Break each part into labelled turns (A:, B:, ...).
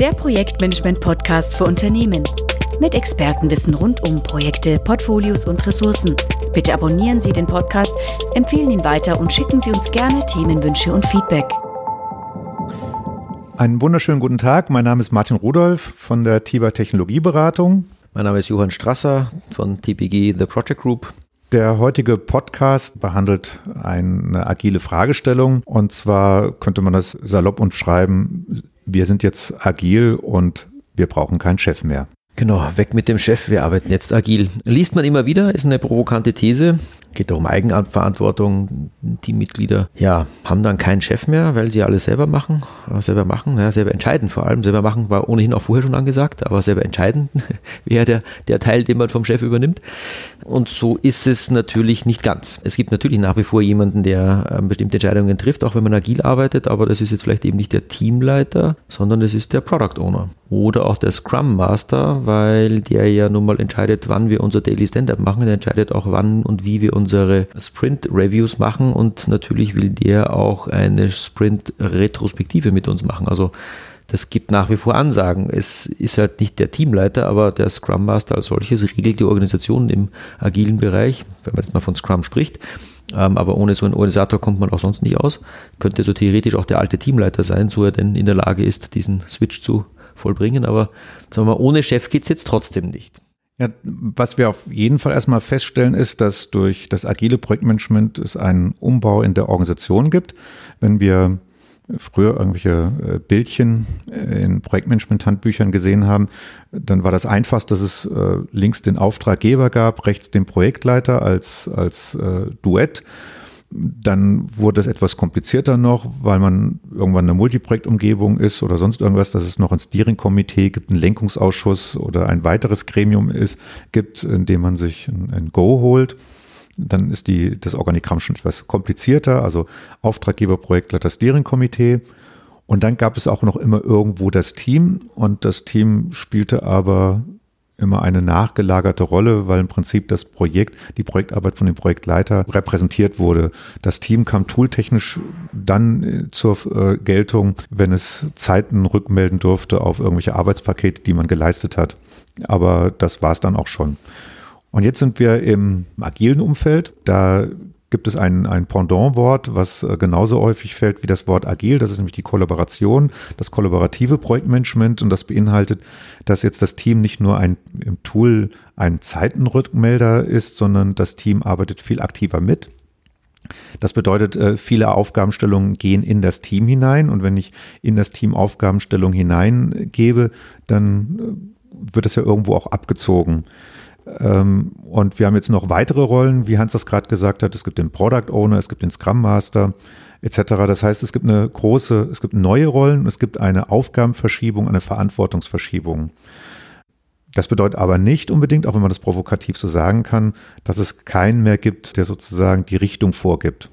A: der Projektmanagement-Podcast für Unternehmen. Mit Expertenwissen rund um Projekte, Portfolios und Ressourcen. Bitte abonnieren Sie den Podcast, empfehlen ihn weiter und schicken Sie uns gerne Themenwünsche und Feedback.
B: Einen wunderschönen guten Tag. Mein Name ist Martin Rudolph von der TIBA Technologieberatung.
C: Mein Name ist Johann Strasser von TPG The Project Group.
B: Der heutige Podcast behandelt eine agile Fragestellung und zwar könnte man das salopp und schreiben, wir sind jetzt agil und wir brauchen keinen Chef mehr.
C: Genau, weg mit dem Chef, wir arbeiten jetzt agil. Liest man immer wieder, ist eine provokante These. Geht um Eigenverantwortung. Teammitglieder ja, haben dann keinen Chef mehr, weil sie alles selber machen. Selber machen, ja, selber entscheiden vor allem. Selber machen war ohnehin auch vorher schon angesagt, aber selber entscheiden wäre der, der Teil, den man vom Chef übernimmt. Und so ist es natürlich nicht ganz. Es gibt natürlich nach wie vor jemanden, der ähm, bestimmte Entscheidungen trifft, auch wenn man agil arbeitet, aber das ist jetzt vielleicht eben nicht der Teamleiter, sondern es ist der Product Owner oder auch der Scrum Master, weil der ja nun mal entscheidet, wann wir unser Daily Stand-up machen. Der entscheidet auch, wann und wie wir unsere Sprint-Reviews machen und natürlich will der auch eine Sprint-Retrospektive mit uns machen. Also das gibt nach wie vor Ansagen. Es ist halt nicht der Teamleiter, aber der Scrum Master als solches regelt die Organisation im agilen Bereich, wenn man jetzt mal von Scrum spricht. Ähm, aber ohne so einen Organisator kommt man auch sonst nicht aus. Könnte so theoretisch auch der alte Teamleiter sein, so er denn in der Lage ist, diesen Switch zu vollbringen. Aber sagen wir mal, ohne Chef geht es jetzt trotzdem nicht.
B: Ja, was wir auf jeden Fall erstmal feststellen, ist, dass durch das agile Projektmanagement es einen Umbau in der Organisation gibt. Wenn wir früher irgendwelche äh, Bildchen äh, in Projektmanagement-Handbüchern gesehen haben, dann war das einfachst, dass es äh, links den Auftraggeber gab, rechts den Projektleiter als, als Duett dann wurde es etwas komplizierter noch, weil man irgendwann eine Multiprojektumgebung ist oder sonst irgendwas, dass es noch ein Steering-Komitee gibt, einen Lenkungsausschuss oder ein weiteres Gremium ist, gibt, in dem man sich ein, ein Go holt. Dann ist die, das Organigramm schon etwas komplizierter, also Auftraggeber, Projektleiter, Steering-Komitee. Und dann gab es auch noch immer irgendwo das Team und das Team spielte aber immer eine nachgelagerte Rolle, weil im Prinzip das Projekt, die Projektarbeit von dem Projektleiter repräsentiert wurde. Das Team kam tooltechnisch dann äh, zur äh, Geltung, wenn es Zeiten rückmelden durfte auf irgendwelche Arbeitspakete, die man geleistet hat. Aber das war es dann auch schon. Und jetzt sind wir im agilen Umfeld. Da gibt es ein, ein Pendant-Wort, was äh, genauso häufig fällt wie das Wort agil. Das ist nämlich die Kollaboration, das kollaborative Projektmanagement. Und das beinhaltet, dass jetzt das Team nicht nur ein, im Tool ein Zeitenrückmelder ist, sondern das Team arbeitet viel aktiver mit. Das bedeutet, äh, viele Aufgabenstellungen gehen in das Team hinein. Und wenn ich in das Team Aufgabenstellung hineingebe, dann äh, wird es ja irgendwo auch abgezogen. Ähm, und wir haben jetzt noch weitere Rollen, wie Hans das gerade gesagt hat. Es gibt den Product Owner, es gibt den Scrum Master etc. Das heißt, es gibt eine große, es gibt neue Rollen, es gibt eine Aufgabenverschiebung, eine Verantwortungsverschiebung. Das bedeutet aber nicht unbedingt, auch wenn man das provokativ so sagen kann, dass es keinen mehr gibt, der sozusagen die Richtung vorgibt.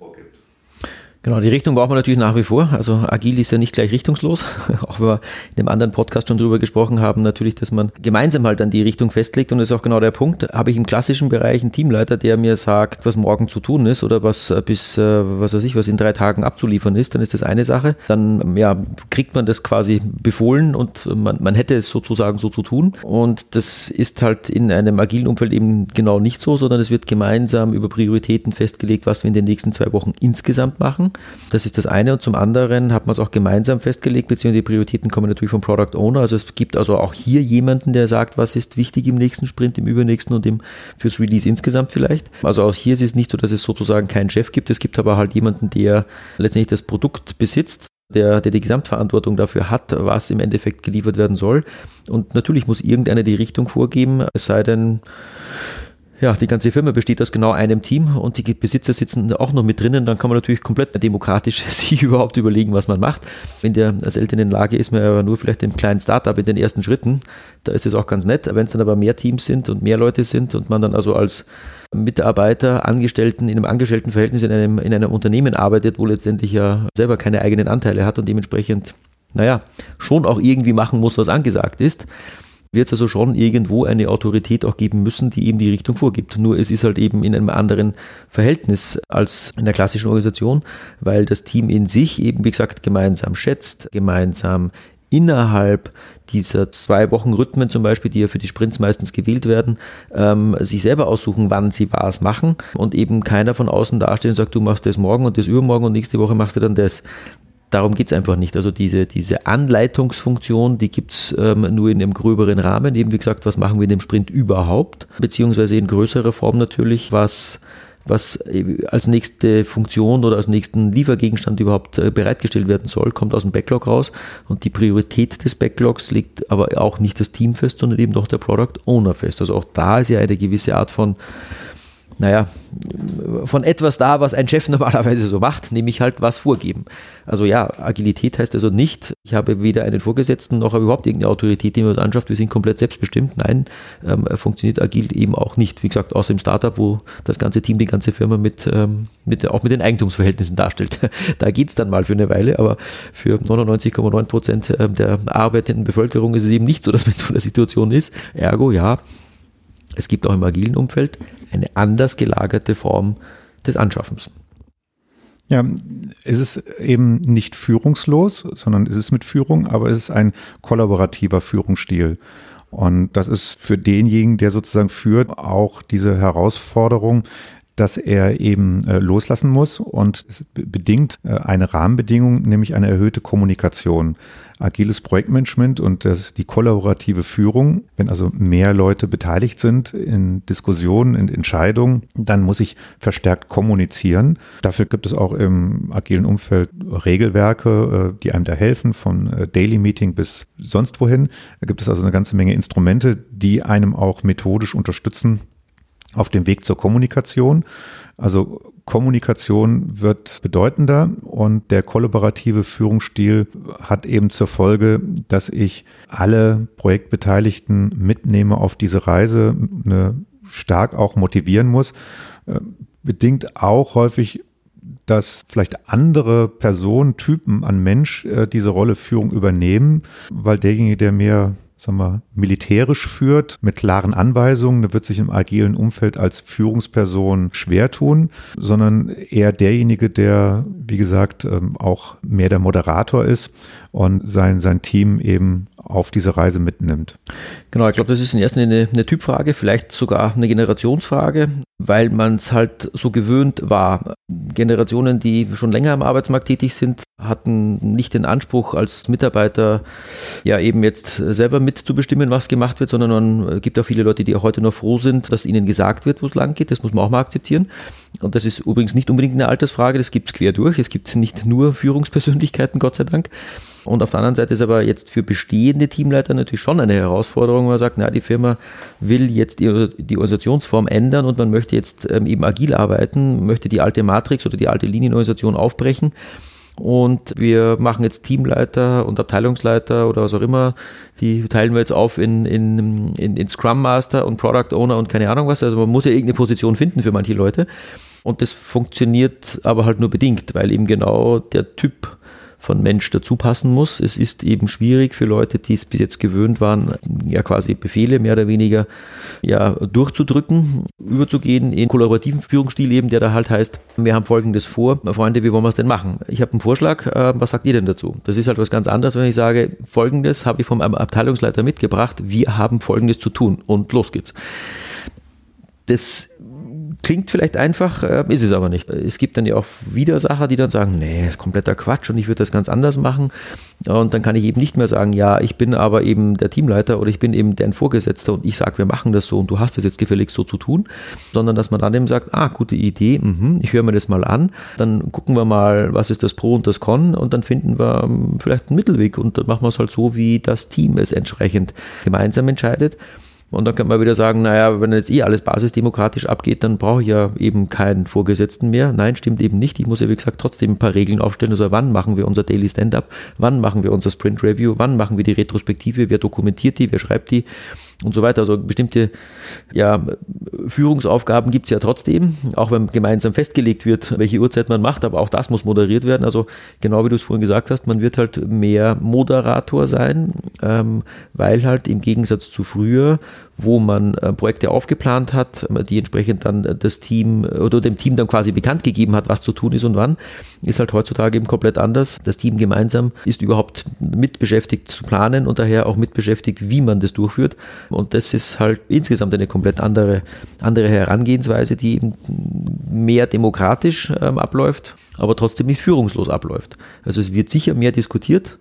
C: Genau, die Richtung braucht man natürlich nach wie vor. Also agil ist ja nicht gleich richtungslos, auch wenn wir in dem anderen Podcast schon drüber gesprochen haben, natürlich, dass man gemeinsam halt an die Richtung festlegt und das ist auch genau der Punkt. Habe ich im klassischen Bereich einen Teamleiter, der mir sagt, was morgen zu tun ist oder was äh, bis, äh, was weiß ich, was in drei Tagen abzuliefern ist, dann ist das eine Sache. Dann ja, kriegt man das quasi befohlen und man, man hätte es sozusagen so zu tun. Und das ist halt in einem agilen Umfeld eben genau nicht so, sondern es wird gemeinsam über Prioritäten festgelegt, was wir in den nächsten zwei Wochen insgesamt machen. Das ist das eine. Und zum anderen hat man es auch gemeinsam festgelegt, beziehungsweise die Prioritäten kommen natürlich vom Product Owner. Also es gibt also auch hier jemanden, der sagt, was ist wichtig im nächsten Sprint, im übernächsten und im, fürs Release insgesamt vielleicht. Also auch hier ist es nicht so, dass es sozusagen keinen Chef gibt. Es gibt aber halt jemanden, der letztendlich das Produkt besitzt der, der die Gesamtverantwortung dafür hat, was im Endeffekt geliefert werden soll. Und natürlich muss irgendeiner die Richtung vorgeben, es sei denn, ja, die ganze Firma besteht aus genau einem Team und die Besitzer sitzen auch noch mit drinnen. Dann kann man natürlich komplett demokratisch sich überhaupt überlegen, was man macht. Wenn der als Eltern in Lage ist, man aber nur vielleicht im kleinen Startup in den ersten Schritten, da ist es auch ganz nett. Wenn es dann aber mehr Teams sind und mehr Leute sind und man dann also als Mitarbeiter, Angestellten in einem Angestelltenverhältnis in einem, in einem Unternehmen arbeitet, wo letztendlich ja selber keine eigenen Anteile hat und dementsprechend, naja, schon auch irgendwie machen muss, was angesagt ist wird es also schon irgendwo eine Autorität auch geben müssen, die eben die Richtung vorgibt. Nur es ist halt eben in einem anderen Verhältnis als in der klassischen Organisation, weil das Team in sich eben, wie gesagt, gemeinsam schätzt, gemeinsam innerhalb dieser zwei Wochen Rhythmen zum Beispiel, die ja für die Sprints meistens gewählt werden, ähm, sich selber aussuchen, wann sie was machen und eben keiner von außen dasteht und sagt, du machst das morgen und das übermorgen und nächste Woche machst du dann das. Darum geht es einfach nicht. Also diese, diese Anleitungsfunktion, die gibt es ähm, nur in einem gröberen Rahmen. Eben wie gesagt, was machen wir in dem Sprint überhaupt? Beziehungsweise in größerer Form natürlich, was was äh, als nächste Funktion oder als nächsten Liefergegenstand überhaupt äh, bereitgestellt werden soll, kommt aus dem Backlog raus. Und die Priorität des Backlogs liegt aber auch nicht das Team fest, sondern eben doch der Product Owner fest. Also auch da ist ja eine gewisse Art von naja, von etwas da, was ein Chef normalerweise so macht, nämlich halt was vorgeben. Also ja, Agilität heißt also nicht, ich habe weder einen Vorgesetzten noch überhaupt irgendeine Autorität, die mir das anschafft, wir sind komplett selbstbestimmt. Nein, ähm, funktioniert agil eben auch nicht. Wie gesagt, außer im Startup, wo das ganze Team, die ganze Firma mit, ähm, mit auch mit den Eigentumsverhältnissen darstellt. da geht es dann mal für eine Weile, aber für 99,9 Prozent ähm, der arbeitenden Bevölkerung ist es eben nicht so, dass man in so einer Situation ist. Ergo, ja, es gibt auch im agilen Umfeld eine anders gelagerte Form des Anschaffens.
B: Ja, es ist eben nicht führungslos, sondern es ist mit Führung, aber es ist ein kollaborativer Führungsstil. Und das ist für denjenigen, der sozusagen führt, auch diese Herausforderung, dass er eben äh, loslassen muss und es bedingt äh, eine Rahmenbedingung, nämlich eine erhöhte Kommunikation. Agiles Projektmanagement und das, die kollaborative Führung, wenn also mehr Leute beteiligt sind in Diskussionen, in Entscheidungen, dann muss ich verstärkt kommunizieren. Dafür gibt es auch im agilen Umfeld Regelwerke, äh, die einem da helfen, von äh, Daily Meeting bis sonst wohin. Da gibt es also eine ganze Menge Instrumente, die einem auch methodisch unterstützen, auf dem Weg zur Kommunikation. Also Kommunikation wird bedeutender und der kollaborative Führungsstil hat eben zur Folge, dass ich alle Projektbeteiligten mitnehme auf diese Reise, eine, stark auch motivieren muss. Äh, bedingt auch häufig dass vielleicht andere Personentypen an Mensch äh, diese Rolle Führung übernehmen, weil derjenige, der mehr sagen wir, militärisch führt, mit klaren Anweisungen, der wird sich im agilen Umfeld als Führungsperson schwer tun, sondern eher derjenige, der, wie gesagt, ähm, auch mehr der Moderator ist und sein, sein Team eben auf diese Reise mitnimmt.
C: Genau, ich glaube, das ist in erster Linie eine, eine Typfrage, vielleicht sogar eine Generationsfrage, weil man es halt so gewöhnt war. Generationen, die schon länger am Arbeitsmarkt tätig sind, hatten nicht den Anspruch als Mitarbeiter ja eben jetzt selber mitzubestimmen, was gemacht wird, sondern man gibt auch viele Leute, die auch heute noch froh sind, dass ihnen gesagt wird, wo es lang geht. Das muss man auch mal akzeptieren. Und das ist übrigens nicht unbedingt eine Altersfrage, das gibt es quer durch. Es gibt nicht nur Führungspersönlichkeiten, Gott sei Dank. Und auf der anderen Seite ist aber jetzt für bestehende Teamleiter natürlich schon eine Herausforderung, wo man sagt, na, die Firma will jetzt die, die Organisationsform ändern und man möchte jetzt ähm, eben agil arbeiten, möchte die alte Matrix oder die alte Linienorganisation aufbrechen. Und wir machen jetzt Teamleiter und Abteilungsleiter oder was auch immer, die teilen wir jetzt auf in, in, in, in Scrum Master und Product Owner und keine Ahnung was. Also man muss ja irgendeine Position finden für manche Leute. Und das funktioniert aber halt nur bedingt, weil eben genau der Typ von Mensch dazu passen muss. Es ist eben schwierig für Leute, die es bis jetzt gewöhnt waren, ja quasi Befehle mehr oder weniger ja durchzudrücken, überzugehen in kollaborativen Führungsstil eben, der da halt heißt, wir haben folgendes vor, Freunde, wie wollen wir es denn machen? Ich habe einen Vorschlag, äh, was sagt ihr denn dazu? Das ist halt was ganz anderes, wenn ich sage, folgendes habe ich vom Abteilungsleiter mitgebracht, wir haben folgendes zu tun und los geht's. Das Klingt vielleicht einfach, äh, ist es aber nicht. Es gibt dann ja auch Widersacher, die dann sagen, nee, ist kompletter Quatsch und ich würde das ganz anders machen. Und dann kann ich eben nicht mehr sagen, ja, ich bin aber eben der Teamleiter oder ich bin eben dein Vorgesetzter und ich sage, wir machen das so und du hast es jetzt gefällig so zu tun, sondern dass man dann eben sagt, ah, gute Idee, mh, ich höre mir das mal an, dann gucken wir mal, was ist das Pro und das Con und dann finden wir ähm, vielleicht einen Mittelweg und dann machen wir es halt so, wie das Team es entsprechend gemeinsam entscheidet. Und dann kann man wieder sagen, naja, wenn jetzt eh alles basisdemokratisch abgeht, dann brauche ich ja eben keinen Vorgesetzten mehr. Nein, stimmt eben nicht. Ich muss ja, wie gesagt, trotzdem ein paar Regeln aufstellen. Also wann machen wir unser Daily Stand-up? Wann machen wir unser Sprint Review? Wann machen wir die Retrospektive? Wer dokumentiert die? Wer schreibt die? Und so weiter. Also bestimmte ja, Führungsaufgaben gibt es ja trotzdem, auch wenn gemeinsam festgelegt wird, welche Uhrzeit man macht, aber auch das muss moderiert werden. Also genau wie du es vorhin gesagt hast, man wird halt mehr Moderator sein, ähm, weil halt im Gegensatz zu früher, wo man äh, Projekte aufgeplant hat, die entsprechend dann das Team oder dem Team dann quasi bekannt gegeben hat, was zu tun ist und wann, ist halt heutzutage eben komplett anders. Das Team gemeinsam ist überhaupt mit beschäftigt zu planen und daher auch mit beschäftigt, wie man das durchführt. Und das ist halt insgesamt eine komplett andere, andere Herangehensweise, die eben mehr demokratisch ähm, abläuft, aber trotzdem nicht führungslos abläuft. Also es wird sicher mehr diskutiert,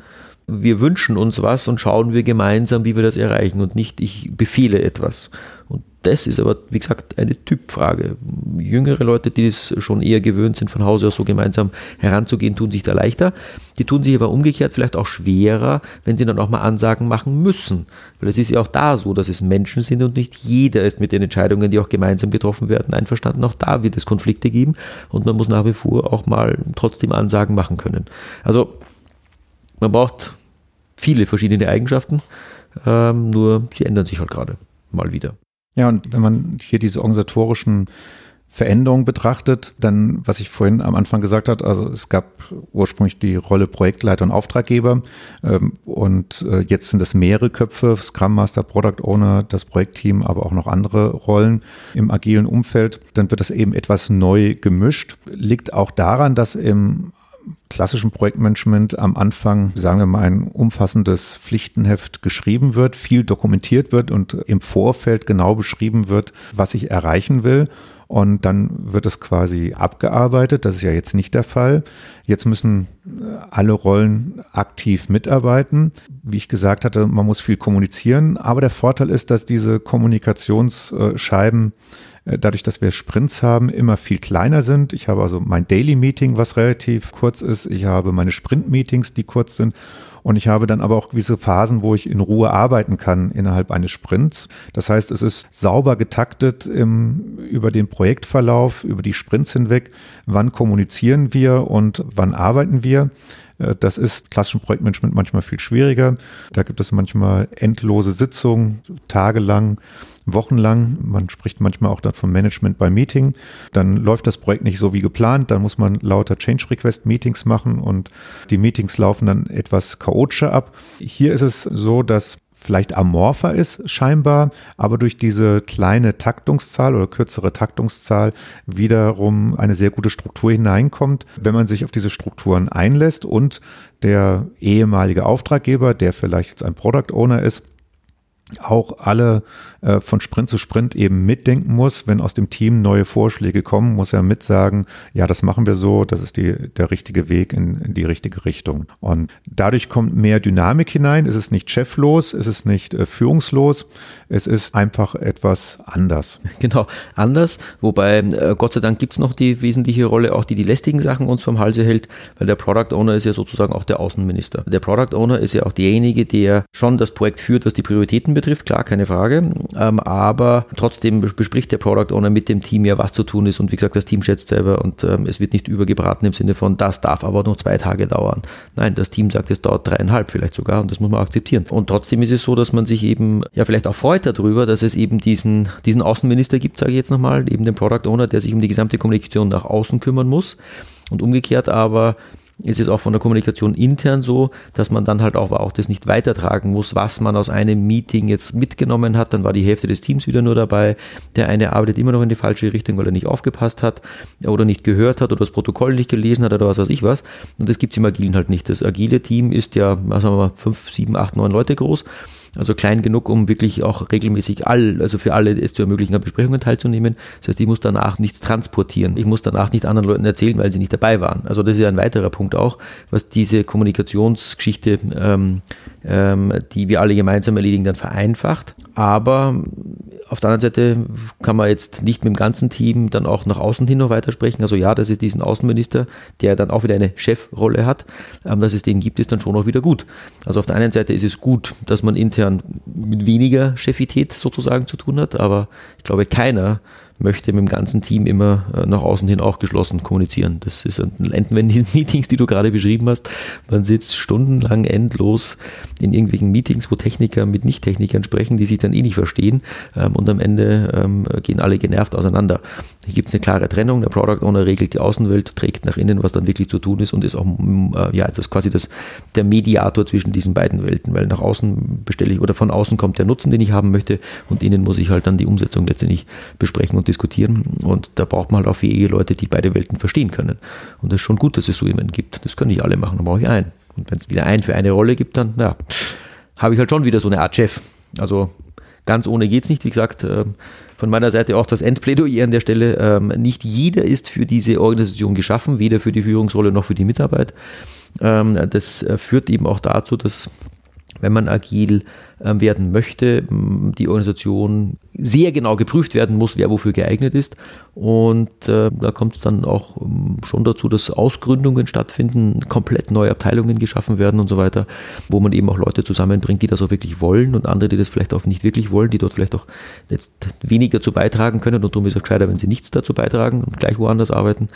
C: wir wünschen uns was und schauen wir gemeinsam, wie wir das erreichen und nicht ich befehle etwas. Und das ist aber, wie gesagt, eine Typfrage. Jüngere Leute, die es schon eher gewöhnt sind, von Hause aus so gemeinsam heranzugehen, tun sich da leichter. Die tun sich aber umgekehrt vielleicht auch schwerer, wenn sie dann auch mal Ansagen machen müssen. Weil es ist ja auch da so, dass es Menschen sind und nicht jeder ist mit den Entscheidungen, die auch gemeinsam getroffen werden, einverstanden. Auch da wird es Konflikte geben und man muss nach wie vor auch mal trotzdem Ansagen machen können. Also man braucht viele verschiedene Eigenschaften, ähm, nur sie ändern sich halt gerade mal wieder.
B: Ja, und wenn man hier diese organisatorischen Veränderungen betrachtet, dann, was ich vorhin am Anfang gesagt habe, also es gab ursprünglich die Rolle Projektleiter und Auftraggeber ähm, und äh, jetzt sind es mehrere Köpfe, Scrum Master, Product Owner, das Projektteam, aber auch noch andere Rollen im agilen Umfeld. Dann wird das eben etwas neu gemischt. Liegt auch daran, dass im klassischen Projektmanagement am Anfang, sagen wir mal, ein umfassendes Pflichtenheft geschrieben wird, viel dokumentiert wird und im Vorfeld genau beschrieben wird, was ich erreichen will. Und dann wird es quasi abgearbeitet. Das ist ja jetzt nicht der Fall. Jetzt müssen alle Rollen aktiv mitarbeiten. Wie ich gesagt hatte, man muss viel kommunizieren. Aber der Vorteil ist, dass diese Kommunikationsscheiben äh, dadurch, dass wir Sprints haben, immer viel kleiner sind. Ich habe also mein Daily Meeting, was relativ kurz ist. Ich habe meine Sprint Meetings, die kurz sind. Und ich habe dann aber auch gewisse Phasen, wo ich in Ruhe arbeiten kann innerhalb eines Sprints. Das heißt, es ist sauber getaktet im, über den Projektverlauf, über die Sprints hinweg. Wann kommunizieren wir und wann arbeiten wir? Äh, das ist klassischen Projektmanagement manchmal viel schwieriger. Da gibt es manchmal endlose Sitzungen, tagelang wochenlang. Man spricht manchmal auch dann von Management bei Meeting. Dann läuft das Projekt nicht so wie geplant. Dann muss man lauter Change Request Meetings machen und die Meetings laufen dann etwas chaotischer ab. Hier ist es so, dass vielleicht amorpher ist scheinbar, aber durch diese kleine Taktungszahl oder kürzere Taktungszahl wiederum eine sehr gute Struktur hineinkommt, wenn man sich auf diese Strukturen einlässt und der ehemalige Auftraggeber, der vielleicht jetzt ein Product Owner ist, auch alle äh, von Sprint zu Sprint eben mitdenken muss. Wenn aus dem Team neue Vorschläge kommen, muss er mitsagen, ja, das machen wir so, das ist die, der richtige Weg in, in die richtige Richtung. Und dadurch kommt mehr Dynamik hinein. Es ist nicht cheflos, es ist nicht äh, führungslos, es ist einfach etwas anders.
C: Genau, anders. Wobei, äh, Gott sei Dank gibt es noch die wesentliche Rolle, auch die die lästigen Sachen uns vom Halse hält, weil der Product Owner ist ja sozusagen auch der Außenminister. Der Product Owner ist ja auch derjenige, der schon das Projekt führt, was die Prioritäten betrifft, klar, keine Frage. Ähm, aber trotzdem bespricht der Product Owner mit dem Team ja, was zu tun ist. Und wie gesagt, das Team schätzt selber und ähm, es wird nicht übergebraten im Sinne von, das darf aber noch zwei Tage dauern. Nein, das Team sagt, es dauert dreieinhalb vielleicht sogar und das muss man akzeptieren. Und trotzdem ist es so, dass man sich eben ja vielleicht auch freut darüber, dass es eben diesen, diesen Außenminister gibt, sage ich jetzt nochmal, eben den Product Owner, der sich um die gesamte Kommunikation nach außen kümmern muss. Und umgekehrt aber ist es auch von der Kommunikation intern so, dass man dann halt auch, auch das nicht weitertragen muss, was man aus einem Meeting jetzt mitgenommen hat. Dann war die Hälfte des Teams wieder nur dabei. Der eine arbeitet immer noch in die falsche Richtung, weil er nicht aufgepasst hat oder nicht gehört hat oder das Protokoll nicht gelesen hat oder was weiß ich was. Und das gibt es im Agilen halt nicht. Das agile Team ist ja, sagen wir mal, fünf, sieben, acht, neun Leute groß also klein genug, um wirklich auch regelmäßig all, also für alle es zu ermöglichen, an Besprechungen teilzunehmen. Das heißt, ich muss danach nichts transportieren. Ich muss danach nicht anderen Leuten erzählen, weil sie nicht dabei waren. Also das ist ja ein weiterer Punkt auch, was diese Kommunikationsgeschichte, ähm, ähm, die wir alle gemeinsam erledigen, dann vereinfacht. Aber auf der anderen Seite kann man jetzt nicht mit dem ganzen Team dann auch nach außen hin noch weitersprechen. Also ja, das ist diesen Außenminister, der dann auch wieder eine Chefrolle hat. Ähm, dass es den gibt, ist dann schon auch wieder gut. Also auf der einen Seite ist es gut, dass man intern mit weniger Chefität sozusagen zu tun hat, aber ich glaube, keiner möchte mit dem ganzen Team immer äh, nach außen hin auch geschlossen kommunizieren. Das ist wenn die Meetings, die du gerade beschrieben hast, man sitzt stundenlang endlos in irgendwelchen Meetings, wo Techniker mit Nicht-Technikern sprechen, die sich dann eh nicht verstehen ähm, und am Ende ähm, gehen alle genervt auseinander. Hier gibt es eine klare Trennung, der Product Owner regelt die Außenwelt, trägt nach innen, was dann wirklich zu tun ist und ist auch äh, ja, das quasi das, der Mediator zwischen diesen beiden Welten, weil nach außen bestelle ich oder von außen kommt der Nutzen, den ich haben möchte und innen muss ich halt dann die Umsetzung letztendlich besprechen und diskutieren und da braucht man halt auch fähige Leute, die beide Welten verstehen können und das ist schon gut, dass es so jemanden gibt. Das können nicht alle machen, da brauche ich einen. Und wenn es wieder einen für eine Rolle gibt, dann ja, habe ich halt schon wieder so eine Art Chef. Also ganz ohne geht es nicht. Wie gesagt, ähm, von meiner Seite auch das Endplädoyer an der Stelle. Ähm, nicht jeder ist für diese Organisation geschaffen, weder für die Führungsrolle noch für die Mitarbeit. Ähm, das äh, führt eben auch dazu, dass wenn man agil ähm, werden möchte, die Organisation sehr genau geprüft werden muss, wer wofür geeignet ist. Und äh, da kommt es dann auch ähm, schon dazu, dass Ausgründungen stattfinden, komplett neue Abteilungen geschaffen werden und so weiter, wo man eben auch Leute zusammenbringt, die das auch wirklich wollen und andere, die das vielleicht auch nicht wirklich wollen, die dort vielleicht auch jetzt wenig dazu beitragen können. Und darum ist es gescheiter, wenn sie nichts dazu beitragen und gleich woanders arbeiten,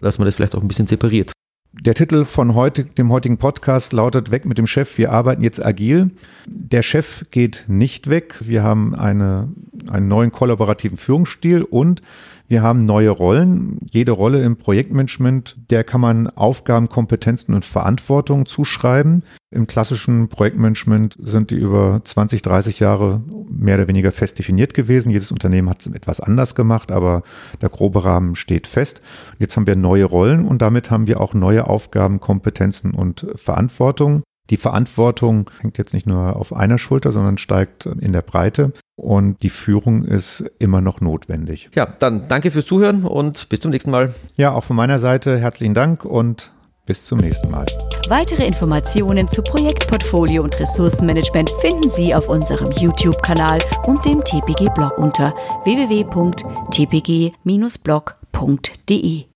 C: dass man das vielleicht auch ein bisschen separiert.
B: Der Titel von heute, dem heutigen Podcast lautet Weg mit dem Chef, wir arbeiten jetzt agil. Der Chef geht nicht weg. Wir haben eine, einen neuen kollaborativen Führungsstil und wir haben neue Rollen. Jede Rolle im Projektmanagement, der kann man Aufgaben, Kompetenzen und Verantwortung zuschreiben. Im klassischen Projektmanagement sind die über 20, 30 Jahre mehr oder weniger fest definiert gewesen. Jedes Unternehmen hat es etwas anders gemacht, aber der grobe Rahmen steht fest. Jetzt haben wir neue Rollen und damit haben wir auch neue Aufgaben, Kompetenzen und Verantwortung. Die Verantwortung hängt jetzt nicht nur auf einer Schulter, sondern steigt in der Breite und die Führung ist immer noch notwendig.
C: Ja, dann danke fürs Zuhören und bis zum nächsten Mal.
B: Ja, auch von meiner Seite herzlichen Dank und bis zum nächsten Mal.
A: Weitere Informationen zu Projektportfolio und Ressourcenmanagement finden Sie auf unserem YouTube-Kanal und dem TPG-Blog unter www.tpg-blog.de.